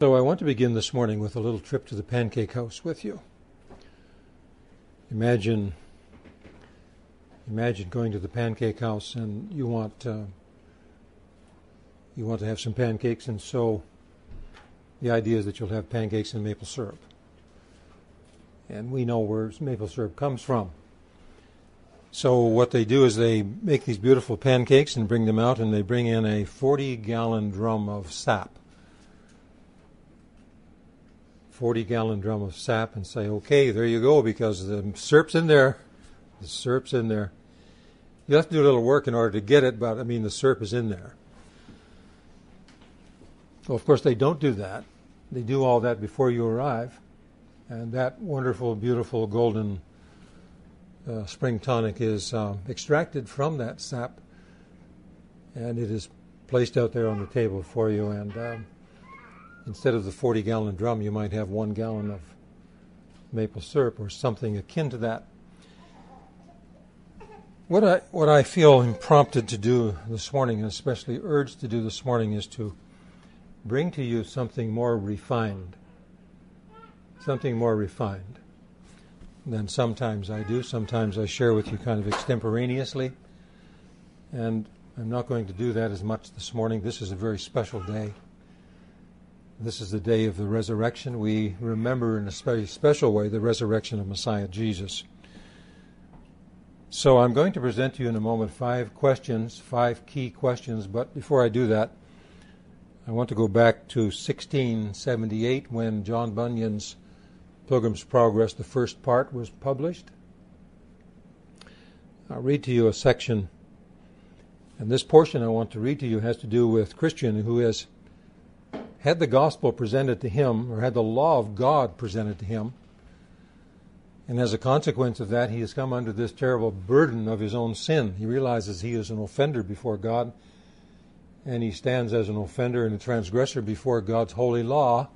So I want to begin this morning with a little trip to the pancake house with you. Imagine imagine going to the pancake house and you want uh, you want to have some pancakes and so the idea is that you'll have pancakes and maple syrup. And we know where maple syrup comes from. So what they do is they make these beautiful pancakes and bring them out and they bring in a 40 gallon drum of sap. 40 gallon drum of sap and say, okay, there you go, because the syrup's in there. The syrup's in there. You have to do a little work in order to get it, but I mean, the syrup is in there. Well, of course, they don't do that. They do all that before you arrive. And that wonderful, beautiful golden uh, spring tonic is uh, extracted from that sap and it is placed out there on the table for you. And um, instead of the 40 gallon drum, you might have one gallon of maple syrup or something akin to that. What I, what I feel prompted to do this morning, and especially urged to do this morning, is to bring to you something more refined. Something more refined than sometimes I do. Sometimes I share with you kind of extemporaneously. And I'm not going to do that as much this morning. This is a very special day. This is the day of the resurrection. We remember in a special way the resurrection of Messiah Jesus. So I'm going to present to you in a moment five questions, five key questions, but before I do that, I want to go back to 1678 when John Bunyan's Pilgrim's Progress, the first part, was published. I'll read to you a section, and this portion I want to read to you has to do with Christian who has had the gospel presented to him, or had the law of God presented to him, and as a consequence of that, he has come under this terrible burden of his own sin. He realizes he is an offender before God, and he stands as an offender and a transgressor before God's holy law.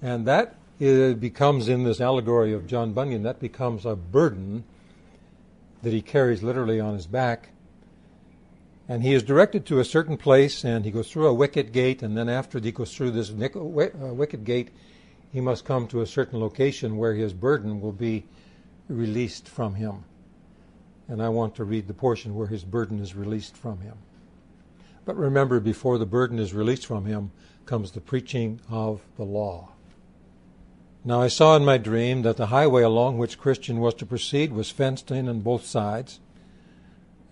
And that becomes, in this allegory of John Bunyan, that becomes a burden that he carries literally on his back. And he is directed to a certain place, and he goes through a wicket gate, and then after he goes through this uh, wicket gate, he must come to a certain location where his burden will be released from him. And I want to read the portion where his burden is released from him. But remember, before the burden is released from him comes the preaching of the law. Now I saw in my dream that the highway along which Christian was to proceed was fenced in on both sides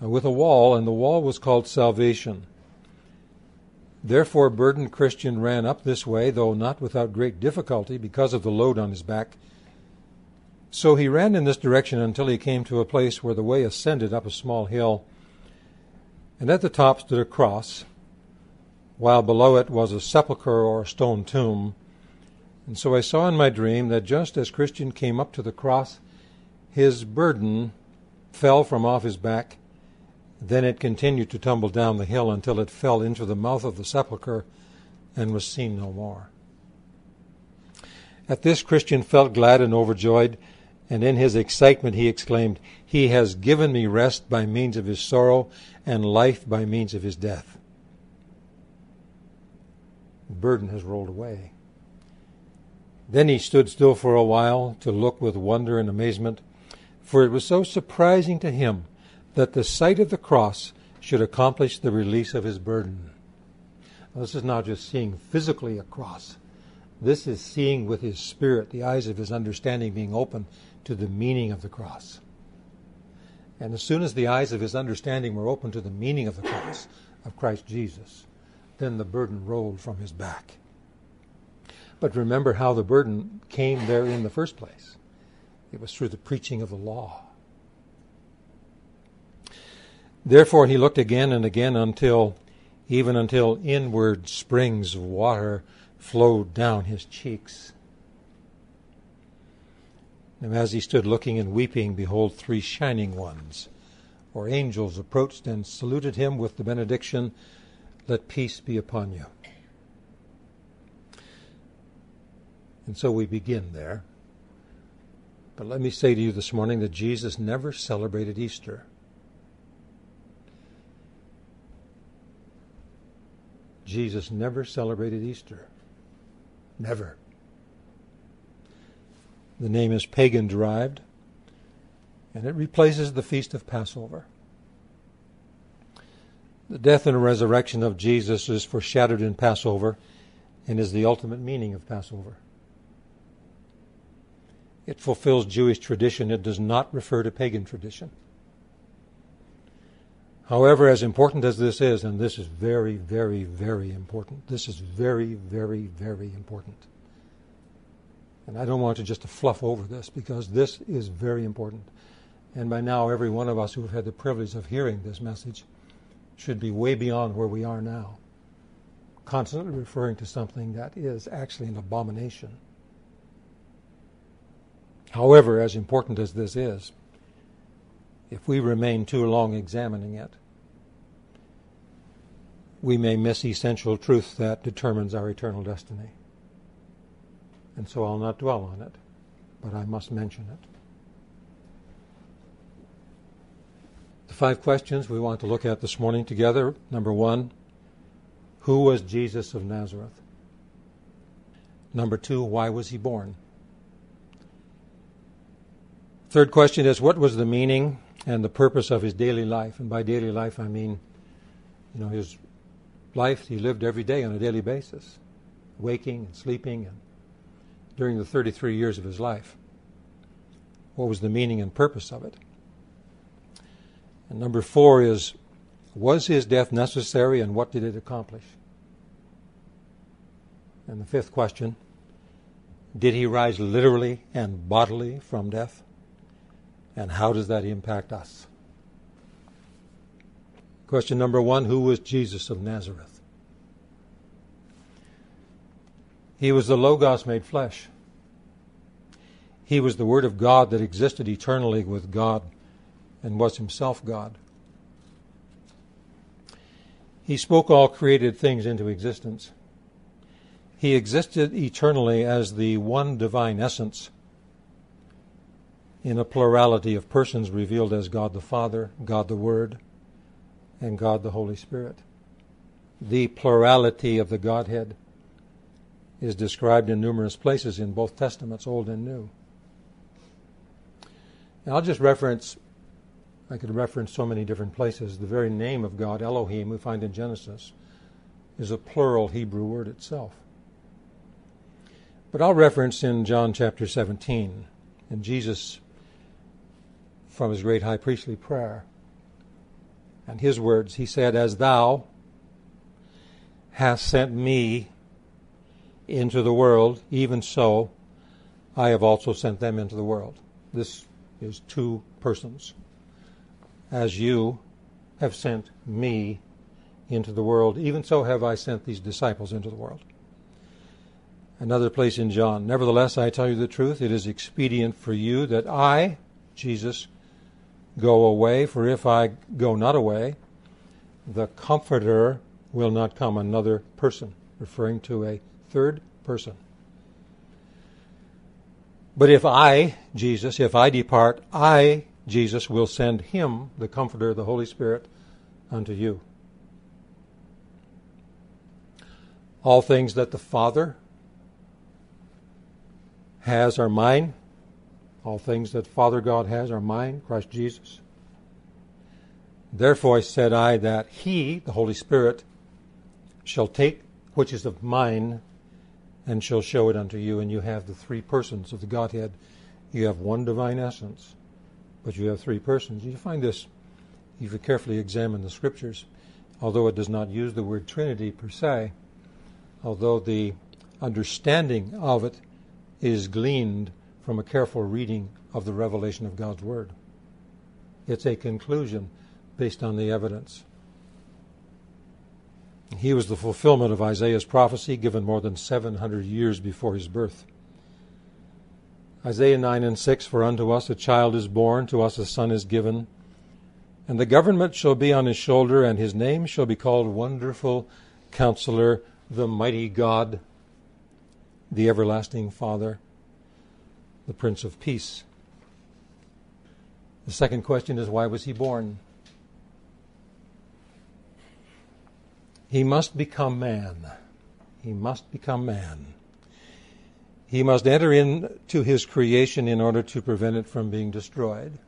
Uh, with a wall, and the wall was called salvation. Therefore, burdened Christian ran up this way, though not without great difficulty because of the load on his back. So he ran in this direction until he came to a place where the way ascended up a small hill, and at the top stood a cross, while below it was a sepulchre or a stone tomb. And so I saw in my dream that just as Christian came up to the cross, his burden fell from off his back then it continued to tumble down the hill until it fell into the mouth of the sepulchre and was seen no more. At this, Christian felt glad and overjoyed, and in his excitement he exclaimed, He has given me rest by means of his sorrow and life by means of his death. The burden has rolled away. Then he stood still for a while to look with wonder and amazement, for it was so surprising to him that the sight of the cross should accomplish the release of his burden. Now, this is not just seeing physically a cross. This is seeing with his spirit, the eyes of his understanding being open to the meaning of the cross. And as soon as the eyes of his understanding were open to the meaning of the cross of Christ Jesus, then the burden rolled from his back. But remember how the burden came there in the first place. It was through the preaching of the law. Therefore he looked again and again until, even until inward springs of water flowed down his cheeks. And as he stood looking and weeping, behold, three shining ones, or angels, approached and saluted him with the benediction, Let peace be upon you. And so we begin there. But let me say to you this morning that Jesus never celebrated Easter. Jesus never celebrated Easter. Never. The name is pagan derived, and it replaces the feast of Passover. The death and resurrection of Jesus is foreshadowed in Passover and is the ultimate meaning of Passover. It fulfills Jewish tradition. It does not refer to pagan tradition. However, as important as this is, and this is very, very, very important, this is very, very, very important. And I don't want to just to fluff over this because this is very important. And by now, every one of us who have had the privilege of hearing this message should be way beyond where we are now, constantly referring to something that is actually an abomination. However, as important as this is, if we remain too long examining it, we may miss essential truth that determines our eternal destiny. And so I'll not dwell on it, but I must mention it. The five questions we want to look at this morning together. Number one, who was Jesus of Nazareth? Number two, why was he born? Third question is what was the meaning and the purpose of his daily life? And by daily life, I mean, you know, his life he lived every day on a daily basis, waking and sleeping and during the 33 years of his life. What was the meaning and purpose of it? And number four is was his death necessary and what did it accomplish? And the fifth question did he rise literally and bodily from death? And how does that impact us? Question number one Who was Jesus of Nazareth? He was the Logos made flesh. He was the Word of God that existed eternally with God and was himself God. He spoke all created things into existence. He existed eternally as the one divine essence in a plurality of persons revealed as God the Father, God the Word, and God the Holy Spirit. The plurality of the Godhead is described in numerous places in both Testaments, Old and New. Now, I'll just reference, I could reference so many different places. The very name of God, Elohim, we find in Genesis, is a plural Hebrew word itself. But I'll reference in John chapter 17, and Jesus, from his great high priestly prayer, and his words, he said, As thou hast sent me into the world, even so I have also sent them into the world. This is two persons. As you have sent me into the world, even so have I sent these disciples into the world. Another place in John. Nevertheless, I tell you the truth, it is expedient for you that I, Jesus, go away, for if I go not away, the Comforter will not come, another person, referring to a third person. But if I, Jesus, if I depart, I, Jesus, will send him, the Comforter, the Holy Spirit, unto you. All things that the Father has are mine. All things that Father God has are mine, Christ Jesus. Therefore said I that he, the Holy Spirit, shall take which is of mine and shall show it unto you. And you have the three persons of the Godhead. You have one divine essence, but you have three persons. You find this if you carefully examine the scriptures, although it does not use the word Trinity per se, although the understanding of it is gleaned from a careful reading of the revelation of God's Word. It's a conclusion based on the evidence. He was the fulfillment of Isaiah's prophecy given more than 700 years before his birth. Isaiah 9 and 6 For unto us a child is born, to us a son is given, and the government shall be on his shoulder, and his name shall be called Wonderful Counselor, the Mighty God, the Everlasting Father, the Prince of Peace. The second question is why was he born? He must become man. He must become man. He must enter into his creation in order to prevent it from being destroyed.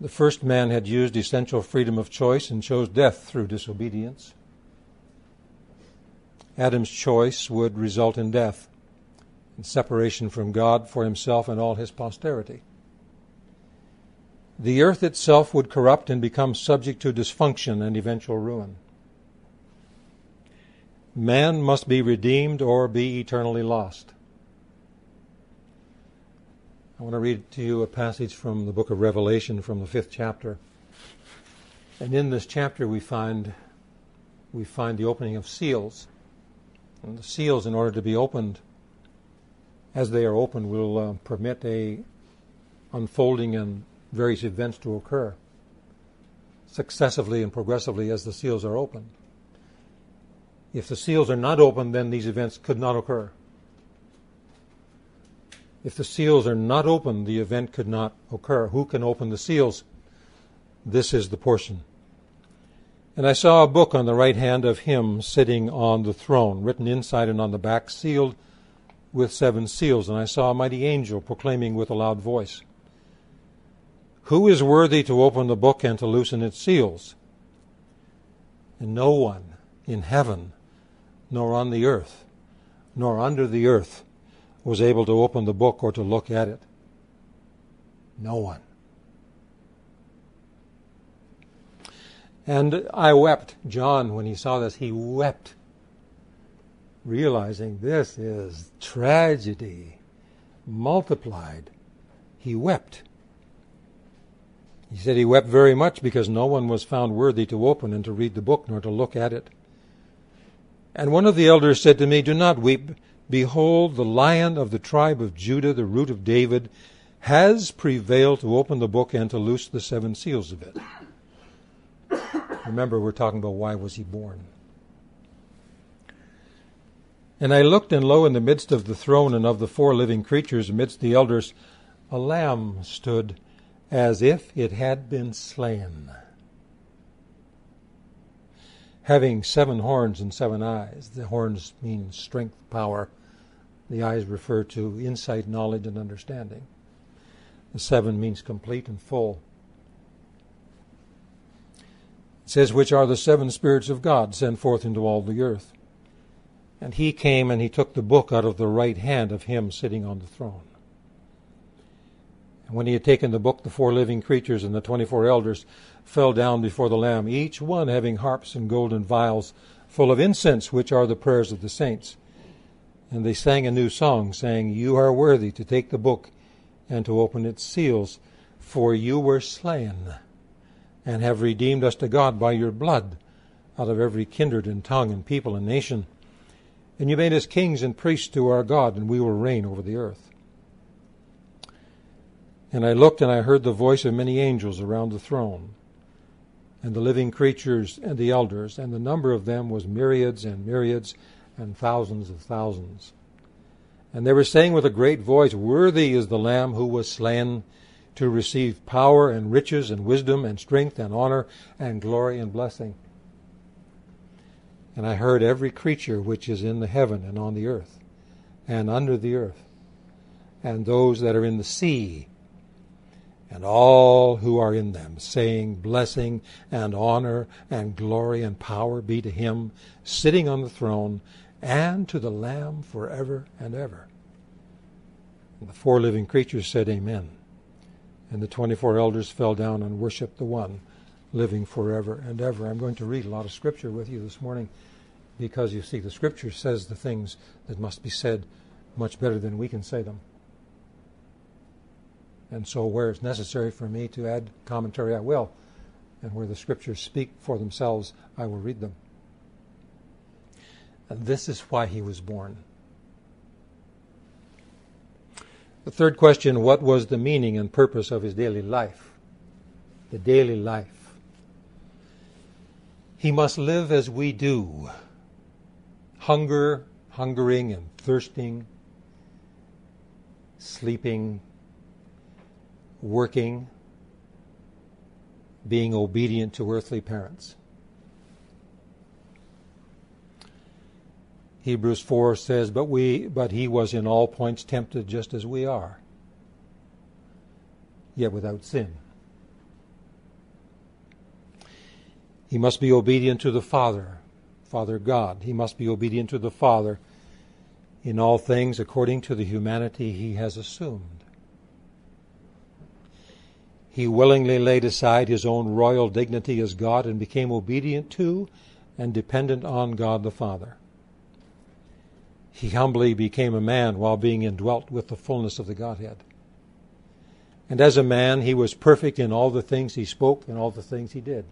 The first man had used essential freedom of choice and chose death through disobedience. Adam's choice would result in death and separation from God for himself and all his posterity. The earth itself would corrupt and become subject to dysfunction and eventual ruin. Man must be redeemed or be eternally lost. I want to read to you a passage from the book of Revelation from the fifth chapter. And in this chapter we find we find the opening of seals. And the seals, in order to be opened, as they are open, will uh, permit a unfolding and various events to occur successively and progressively as the seals are opened. If the seals are not opened, then these events could not occur. If the seals are not opened, the event could not occur. Who can open the seals? This is the portion. And I saw a book on the right hand of him sitting on the throne, written inside and on the back, sealed with seven seals. And I saw a mighty angel proclaiming with a loud voice, Who is worthy to open the book and to loosen its seals? And no one in heaven, nor on the earth, nor under the earth was able to open the book or to look at it. No one. And I wept. John, when he saw this, he wept, realizing this is tragedy multiplied. He wept. He said he wept very much because no one was found worthy to open and to read the book nor to look at it. And one of the elders said to me, Do not weep. Behold, the lion of the tribe of Judah, the root of David, has prevailed to open the book and to loose the seven seals of it. Remember, we're talking about why was he born. And I looked, and lo, in the midst of the throne and of the four living creatures, amidst the elders, a lamb stood as if it had been slain, having seven horns and seven eyes. The horns mean strength, power, the eyes refer to insight, knowledge, and understanding. The seven means complete and full. It says, Which are the seven spirits of God sent forth into all the earth. And he came and he took the book out of the right hand of him sitting on the throne. And when he had taken the book, the four living creatures and the twenty four elders fell down before the Lamb, each one having harps and golden vials full of incense, which are the prayers of the saints. And they sang a new song, saying, You are worthy to take the book and to open its seals, for you were slain, and have redeemed us to God by your blood out of every kindred and tongue and people and nation. And you made us kings and priests to our God, and we will reign over the earth. And I looked, and I heard the voice of many angels around the throne, and the living creatures and the elders, and the number of them was myriads and myriads and thousands of thousands. And they were saying with a great voice, Worthy is the Lamb who was slain to receive power and riches and wisdom and strength and honor and glory and blessing. And I heard every creature which is in the heaven and on the earth and under the earth, and those that are in the sea, and all who are in them, saying, Blessing and honor and glory and power be to him sitting on the throne and to the Lamb forever and ever. And the four living creatures said, Amen. And the 24 elders fell down and worshiped the one living forever and ever. I'm going to read a lot of scripture with you this morning because you see, the scripture says the things that must be said much better than we can say them. And so, where it's necessary for me to add commentary, I will. And where the scriptures speak for themselves, I will read them. And this is why he was born. The third question what was the meaning and purpose of his daily life? The daily life. He must live as we do hunger, hungering and thirsting, sleeping, working, being obedient to earthly parents. Hebrews 4 says, but we but he was in all points tempted just as we are, yet without sin. He must be obedient to the Father, Father God. He must be obedient to the Father in all things according to the humanity he has assumed. He willingly laid aside his own royal dignity as God and became obedient to and dependent on God the Father. He humbly became a man while being indwelt with the fullness of the Godhead. And as a man, he was perfect in all the things he spoke and all the things he did.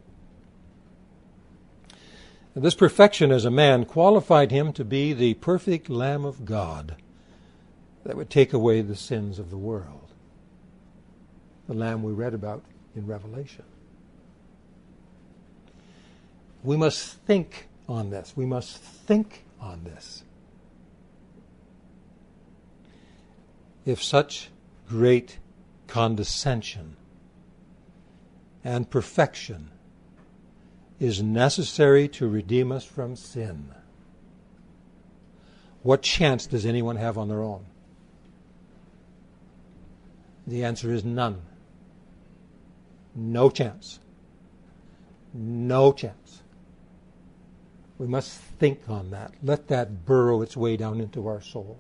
This perfection as a man qualified him to be the perfect Lamb of God that would take away the sins of the world. The Lamb we read about in Revelation. We must think on this. We must think on this. If such great condescension and perfection is necessary to redeem us from sin. What chance does anyone have on their own? The answer is none. No chance. No chance. We must think on that. Let that burrow its way down into our soul.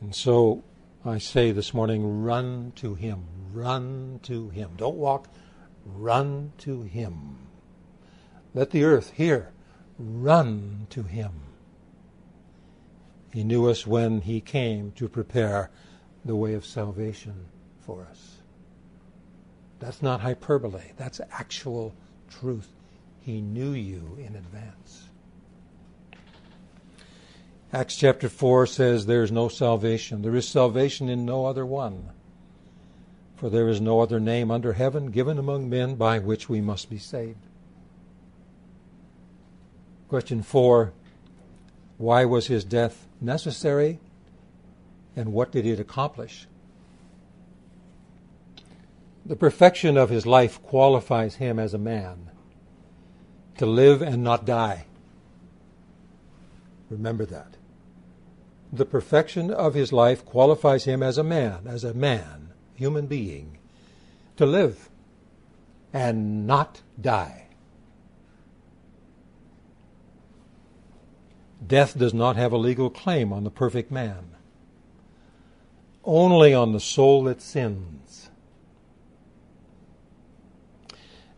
And so I say this morning run to Him. Run to Him. Don't walk, run to Him. Let the earth hear. Run to Him. He knew us when He came to prepare the way of salvation for us. That's not hyperbole, that's actual truth. He knew you in advance. Acts chapter 4 says, There is no salvation. There is salvation in no other one. For there is no other name under heaven given among men by which we must be saved. Question 4 Why was his death necessary? And what did it accomplish? The perfection of his life qualifies him as a man to live and not die. Remember that the perfection of his life qualifies him as a man, as a man, human being, to live and not die. Death does not have a legal claim on the perfect man, only on the soul that sins.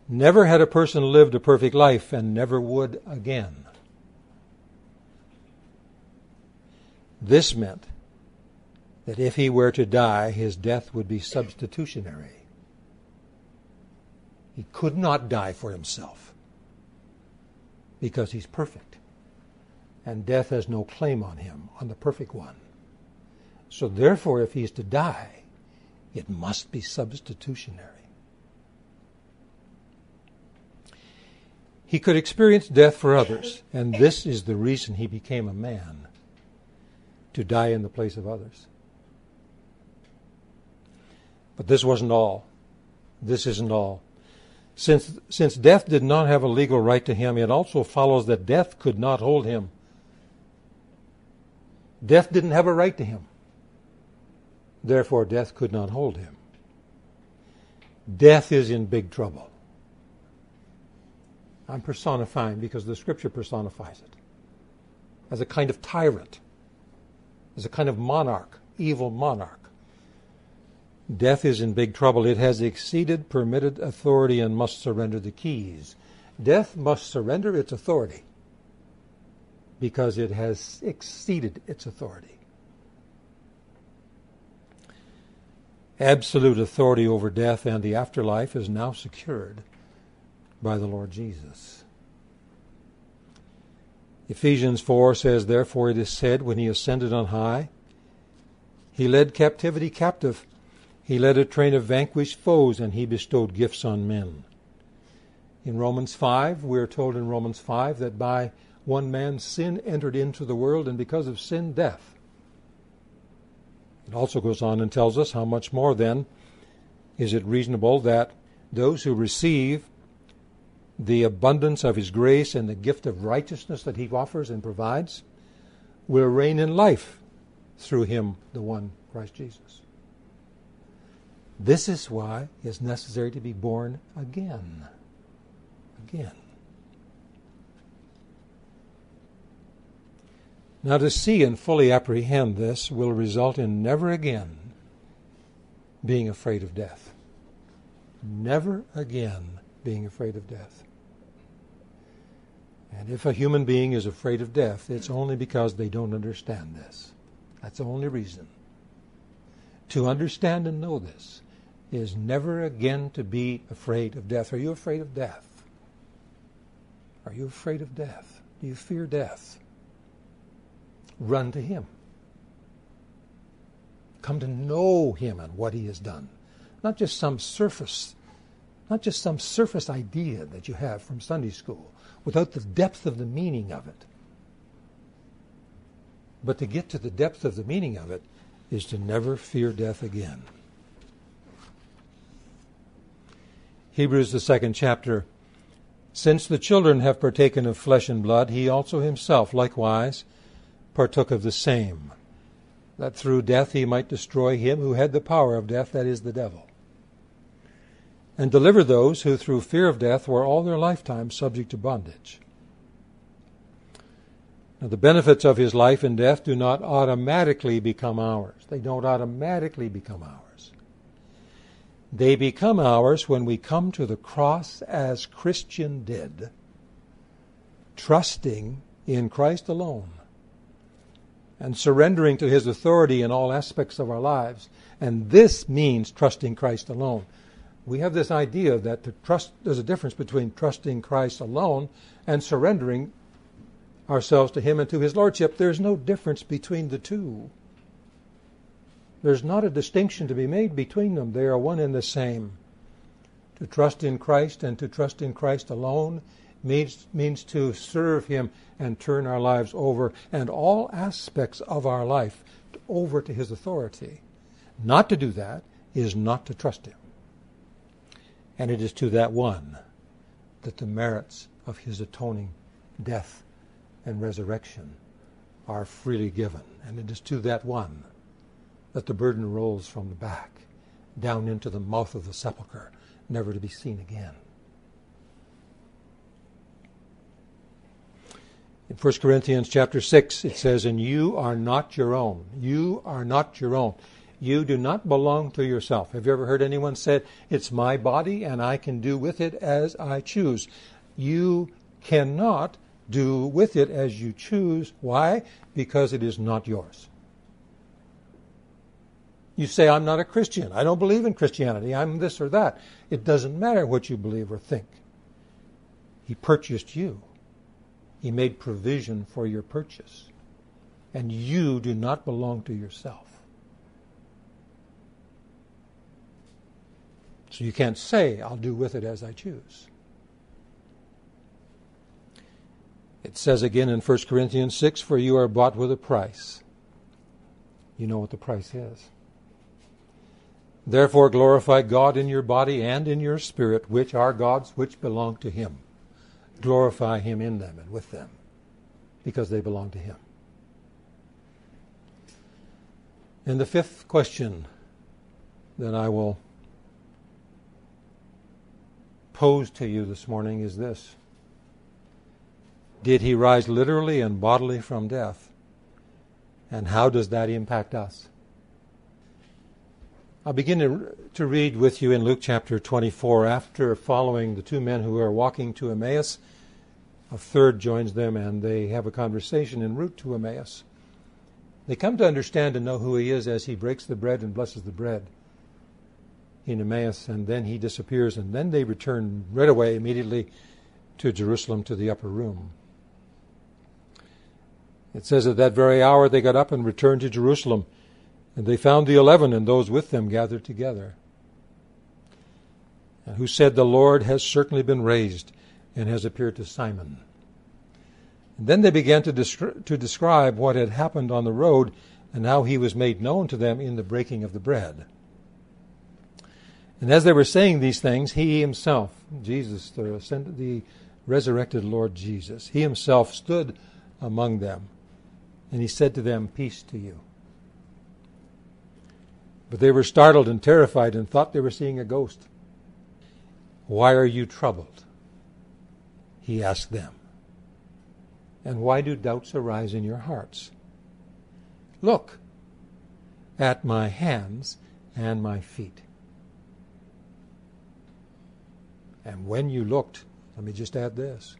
Never had a person lived a perfect life and never would again. This meant that if he were to die, his death would be substitutionary. He could not die for himself because he's perfect. And death has no claim on him, on the perfect one. So therefore, if he's to die, it must be substitutionary. He could experience death for others, and this is the reason he became a man to die in the place of others. But this wasn't all. This isn't all. Since, since death did not have a legal right to him, it also follows that death could not hold him. Death didn't have a right to him. Therefore, death could not hold him. Death is in big trouble. I'm personifying because the scripture personifies it as a kind of tyrant is a kind of monarch, evil monarch. Death is in big trouble. It has exceeded permitted authority and must surrender the keys. Death must surrender its authority because it has exceeded its authority. Absolute authority over death and the afterlife is now secured by the Lord Jesus. Ephesians 4 says, Therefore it is said, when he ascended on high, he led captivity captive. He led a train of vanquished foes, and he bestowed gifts on men. In Romans 5, we are told in Romans 5 that by one man sin entered into the world, and because of sin, death. It also goes on and tells us how much more then is it reasonable that those who receive the abundance of His grace and the gift of righteousness that He offers and provides will reign in life through Him, the one Christ Jesus. This is why it's necessary to be born again. Again. Now, to see and fully apprehend this will result in never again being afraid of death. Never again being afraid of death. And if a human being is afraid of death, it's only because they don't understand this. That's the only reason. To understand and know this is never again to be afraid of death. Are you afraid of death? Are you afraid of death? Do you fear death? Run to Him. Come to know Him and what He has done. Not just some surface, not just some surface idea that you have from Sunday school without the depth of the meaning of it. But to get to the depth of the meaning of it is to never fear death again. Hebrews, the second chapter. Since the children have partaken of flesh and blood, he also himself likewise partook of the same, that through death he might destroy him who had the power of death, that is, the devil, and deliver those who through fear of death were all their lifetime subject to bondage. Now, the benefits of his life and death do not automatically become ours. They don't automatically become ours. They become ours when we come to the cross as Christian did, trusting in Christ alone and surrendering to his authority in all aspects of our lives. And this means trusting Christ alone. We have this idea that to trust there's a difference between trusting Christ alone and surrendering ourselves to him and to his lordship. There's no difference between the two. There's not a distinction to be made between them. They are one and the same. To trust in Christ and to trust in Christ alone means, means to serve Him and turn our lives over and all aspects of our life over to His authority. Not to do that is not to trust Him. And it is to that one that the merits of His atoning death and resurrection are freely given. And it is to that one that the burden rolls from the back down into the mouth of the sepulchre, never to be seen again. In 1 Corinthians chapter 6, it says, And you are not your own. You are not your own. You do not belong to yourself. Have you ever heard anyone say, It's my body and I can do with it as I choose? You cannot do with it as you choose. Why? Because it is not yours. You say, I'm not a Christian. I don't believe in Christianity. I'm this or that. It doesn't matter what you believe or think. He purchased you. He made provision for your purchase. And you do not belong to yourself. So you can't say, I'll do with it as I choose. It says again in 1 Corinthians 6 For you are bought with a price. You know what the price is. Therefore glorify God in your body and in your spirit, which are God's, which belong to Him glorify Him in them and with them because they belong to Him. And the fifth question that I will pose to you this morning is this Did He rise literally and bodily from death? And how does that impact us? I'll begin to, to read with you in Luke chapter 24 after following the two men who are walking to Emmaus a third joins them and they have a conversation en route to Emmaus. They come to understand and know who he is as he breaks the bread and blesses the bread in Emmaus, and then he disappears, and then they return right away immediately to Jerusalem to the upper room. It says at that very hour they got up and returned to Jerusalem, and they found the eleven and those with them gathered together, and who said, The Lord has certainly been raised and has appeared to Simon. And then they began to, descri- to describe what had happened on the road and how he was made known to them in the breaking of the bread. And as they were saying these things, he himself, Jesus, the, the resurrected Lord Jesus, he himself stood among them, and he said to them, Peace to you. But they were startled and terrified and thought they were seeing a ghost. Why are you troubled? He asked them. And why do doubts arise in your hearts? Look at my hands and my feet. And when you looked, let me just add this.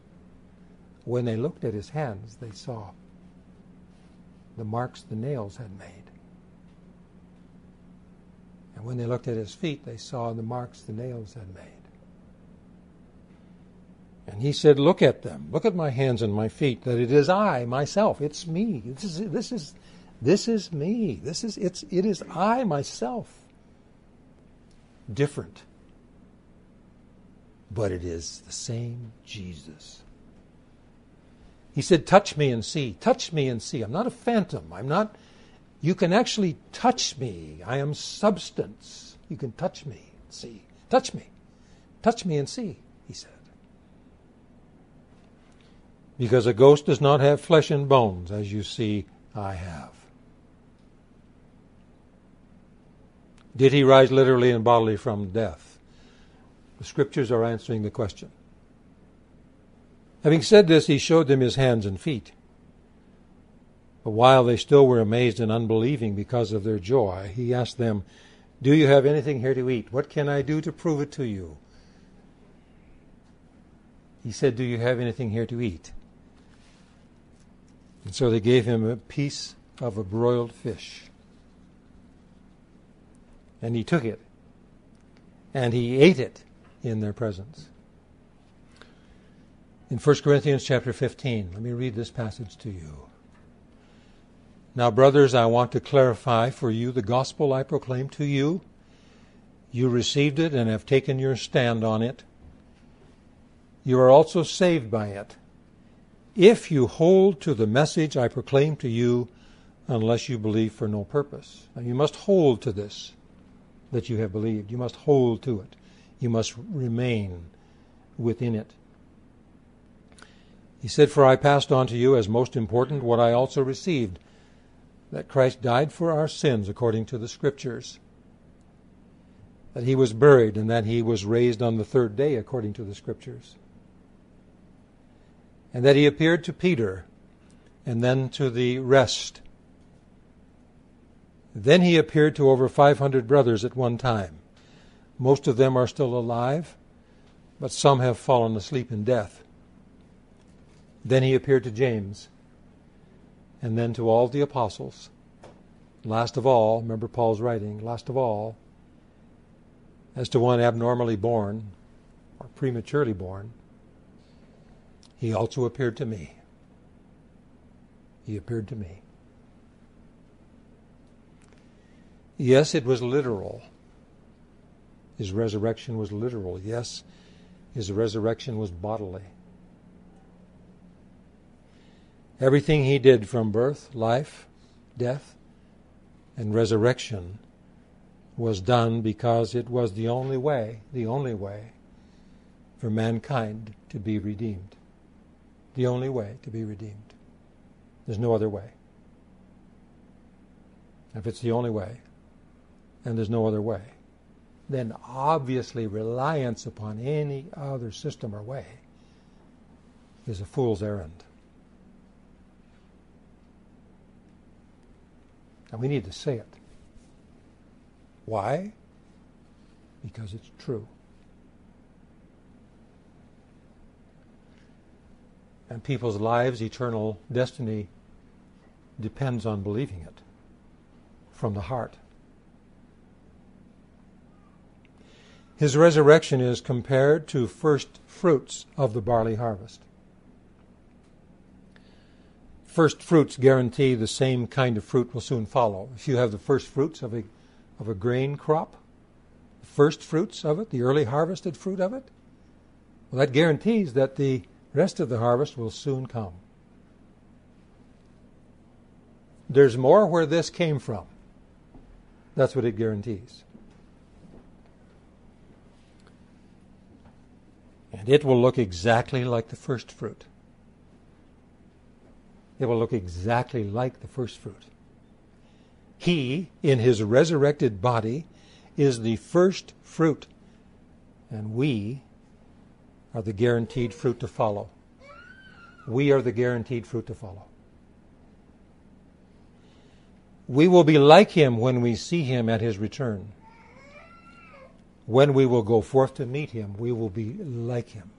When they looked at his hands, they saw the marks the nails had made. And when they looked at his feet, they saw the marks the nails had made. And he said, Look at them. Look at my hands and my feet, that it is I, myself. It's me. This is, this is, this is me. This is, it's, it is I, myself. Different. But it is the same Jesus. He said, Touch me and see. Touch me and see. I'm not a phantom. I'm not. You can actually touch me. I am substance. You can touch me and see. Touch me. Touch me and see, he said. Because a ghost does not have flesh and bones, as you see I have. Did he rise literally and bodily from death? The scriptures are answering the question. Having said this, he showed them his hands and feet. But while they still were amazed and unbelieving because of their joy, he asked them, Do you have anything here to eat? What can I do to prove it to you? He said, Do you have anything here to eat? And so they gave him a piece of a broiled fish. And he took it. And he ate it in their presence. In 1 Corinthians chapter 15, let me read this passage to you. Now, brothers, I want to clarify for you the gospel I proclaim to you. You received it and have taken your stand on it. You are also saved by it if you hold to the message I proclaim to you, unless you believe for no purpose. Now, you must hold to this that you have believed. You must hold to it. You must remain within it. He said, For I passed on to you as most important what I also received that Christ died for our sins according to the Scriptures, that he was buried, and that he was raised on the third day according to the Scriptures and that he appeared to Peter and then to the rest. Then he appeared to over 500 brothers at one time. Most of them are still alive, but some have fallen asleep in death. Then he appeared to James, and then to all the apostles. Last of all, remember Paul's writing, last of all, as to one abnormally born, or prematurely born, he also appeared to me. He appeared to me. Yes, it was literal. His resurrection was literal. Yes, his resurrection was bodily. Everything he did from birth, life, death, and resurrection was done because it was the only way, the only way for mankind to be redeemed the only way to be redeemed. There's no other way. If it's the only way, and there's no other way, then obviously reliance upon any other system or way is a fool's errand. And we need to say it. Why? Because it's true. and people's lives' eternal destiny depends on believing it from the heart. His resurrection is compared to first fruits of the barley harvest. First fruits guarantee the same kind of fruit will soon follow. If you have the first fruits of a, of a grain crop, the first fruits of it, the early harvested fruit of it, well, that guarantees that the rest of the harvest will soon come. There's more where this came from. That's what it guarantees. And it will look exactly like the first fruit. It will look exactly like the first fruit. He, in his resurrected body, is the first fruit, and we are the guaranteed fruit to follow. We are the guaranteed fruit to follow. We will be like him when we see him at his return. When we will go forth to meet him, we will be like him.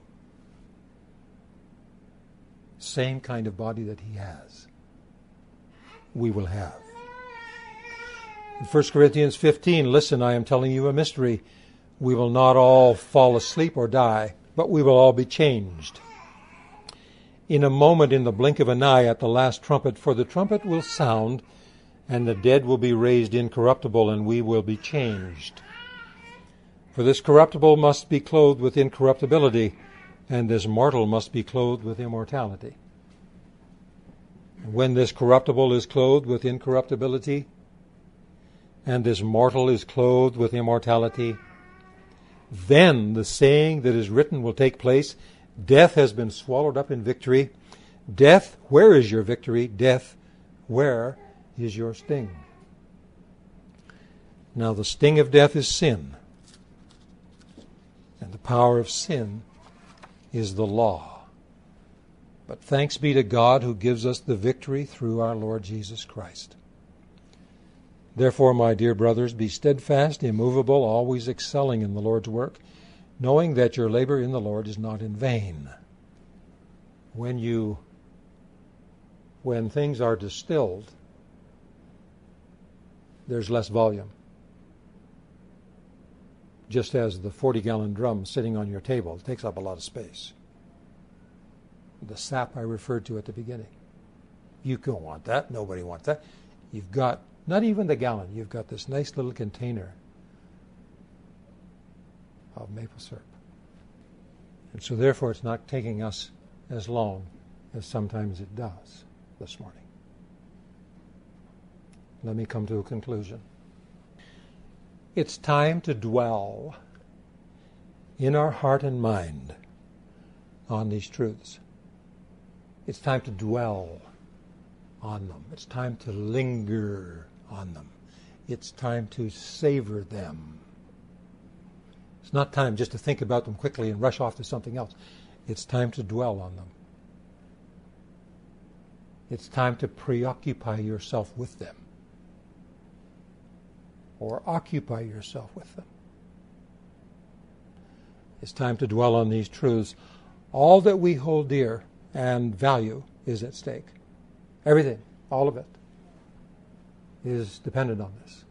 Same kind of body that he has, we will have. In 1 Corinthians 15, listen, I am telling you a mystery. We will not all fall asleep or die, but we will all be changed. In a moment, in the blink of an eye, at the last trumpet, for the trumpet will sound, and the dead will be raised incorruptible, and we will be changed. For this corruptible must be clothed with incorruptibility, and this mortal must be clothed with immortality. When this corruptible is clothed with incorruptibility, and this mortal is clothed with immortality, then the saying that is written will take place Death has been swallowed up in victory. Death, where is your victory? Death, where is your sting? Now, the sting of death is sin, the power of sin is the law. But thanks be to God who gives us the victory through our Lord Jesus Christ. Therefore, my dear brothers, be steadfast, immovable, always excelling in the Lord's work, knowing that your labor in the Lord is not in vain. When you when things are distilled, there's less volume. Just as the 40 gallon drum sitting on your table takes up a lot of space. The sap I referred to at the beginning. You don't want that. Nobody wants that. You've got not even the gallon. You've got this nice little container of maple syrup. And so, therefore, it's not taking us as long as sometimes it does this morning. Let me come to a conclusion. It's time to dwell in our heart and mind on these truths. It's time to dwell on them. It's time to linger on them. It's time to savor them. It's not time just to think about them quickly and rush off to something else. It's time to dwell on them. It's time to preoccupy yourself with them or occupy yourself with them. It's time to dwell on these truths. All that we hold dear and value is at stake. Everything, all of it is dependent on this.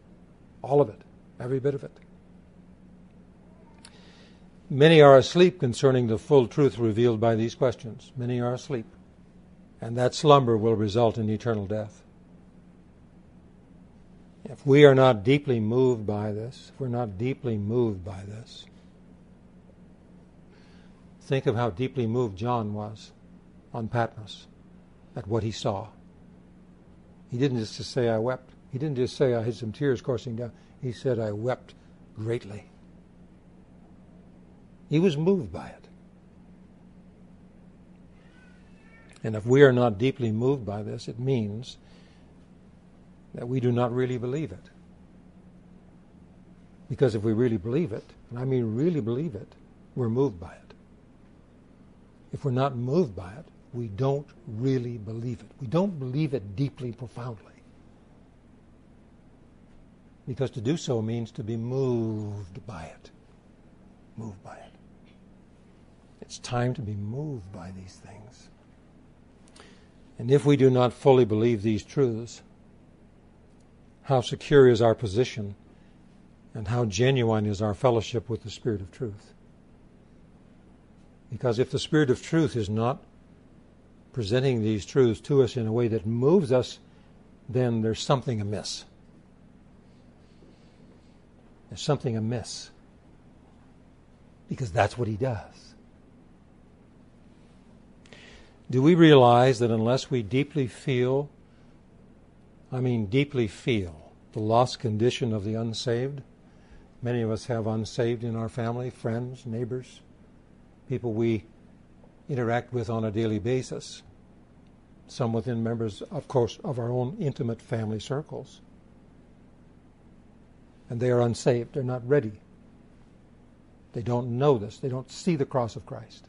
All of it, every bit of it. Many are asleep concerning the full truth revealed by these questions. Many are asleep. And that slumber will result in eternal death. If we are not deeply moved by this, if we're not deeply moved by this, think of how deeply moved John was on Patmos at what he saw. He didn't just say, I wept. He didn't just say, I had some tears coursing down. He said, I wept greatly. He was moved by it. And if we are not deeply moved by this, it means that we do not really believe it. Because if we really believe it, and I mean really believe it, we're moved by it. If we're not moved by it, we don't really believe it. We don't believe it deeply, profoundly. Because to do so means to be moved by it. Moved by it. It's time to be moved by these things. And if we do not fully believe these truths, how secure is our position and how genuine is our fellowship with the Spirit of truth? Because if the Spirit of truth is not presenting these truths to us in a way that moves us, then there's something amiss. There's something amiss. Because that's what he does. Do we realize that unless we deeply feel, I mean deeply feel, the lost condition of the unsaved, many of us have unsaved in our family, friends, neighbors, people we interact with on a daily basis, some within members, of course, of our own intimate family circles. And they are unsaved, they're not ready. They don't know this, they don't see the cross of Christ.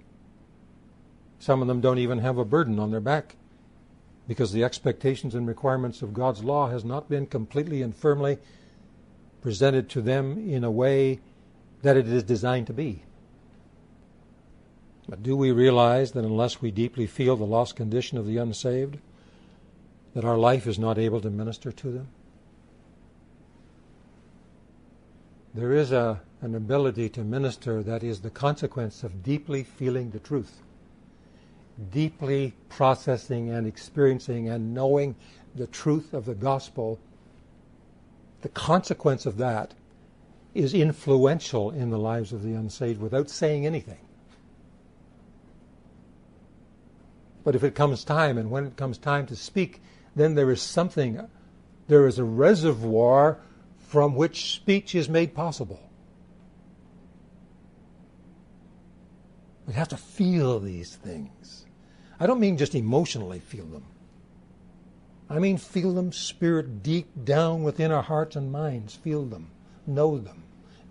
Some of them don't even have a burden on their back because the expectations and requirements of God's law has not been completely and firmly presented to them in a way that it is designed to be. But do we realize that unless we deeply feel the lost condition of the unsaved, that our life is not able to minister to them? There is a, an ability to minister that is the consequence of deeply feeling the truth, deeply processing and experiencing and knowing the truth of the gospel. The consequence of that is influential in the lives of the unsaved without saying anything. But if it comes time, and when it comes time to speak, then there is something, there is a reservoir from which speech is made possible. We have to feel these things. I don't mean just emotionally feel them. I mean feel them spirit deep down within our hearts and minds. Feel them, know them,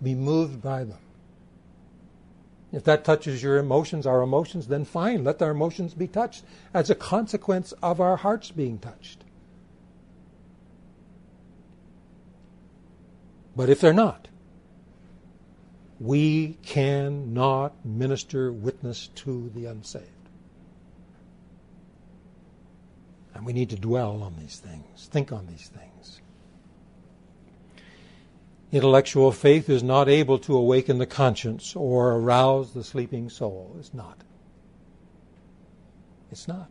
be moved by them. If that touches your emotions, our emotions, then fine, let our emotions be touched as a consequence of our hearts being touched. But if they're not, we cannot minister witness to the unsaved. And we need to dwell on these things, think on these things. Intellectual faith is not able to awaken the conscience or arouse the sleeping soul. It's not. It's not.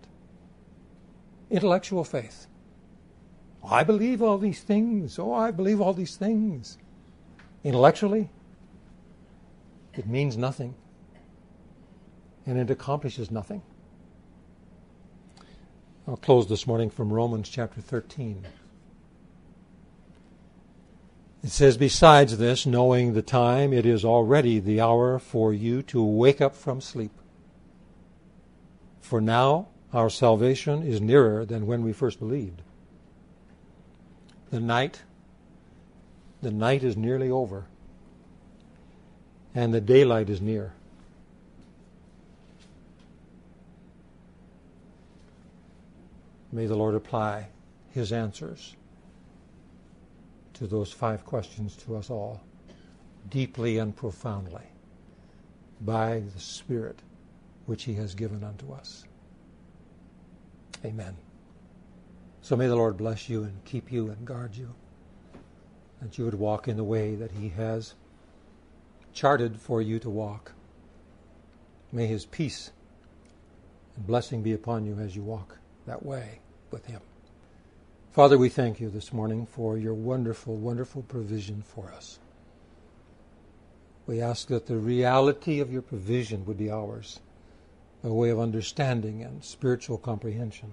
Intellectual faith. I believe all these things. Oh, I believe all these things. Intellectually, it means nothing. And it accomplishes nothing. I'll close this morning from Romans chapter 13. It says, Besides this, knowing the time, it is already the hour for you to wake up from sleep. For now our salvation is nearer than when we first believed. The night, the night is nearly over, and the daylight is near. May the Lord apply his answers to those five questions to us all, deeply and profoundly, by the Spirit which He has given unto us. Amen. So may the Lord bless you and keep you and guard you, that you would walk in the way that He has charted for you to walk. May His peace and blessing be upon you as you walk that way with Him. Father, we thank you this morning for your wonderful, wonderful provision for us. We ask that the reality of your provision would be ours, a way of understanding and spiritual comprehension.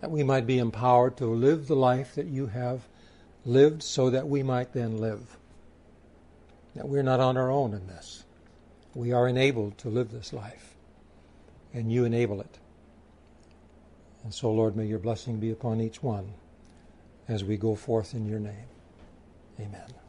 That we might be empowered to live the life that you have lived so that we might then live. That we're not on our own in this. We are enabled to live this life, and you enable it. And so, Lord, may your blessing be upon each one as we go forth in your name. Amen.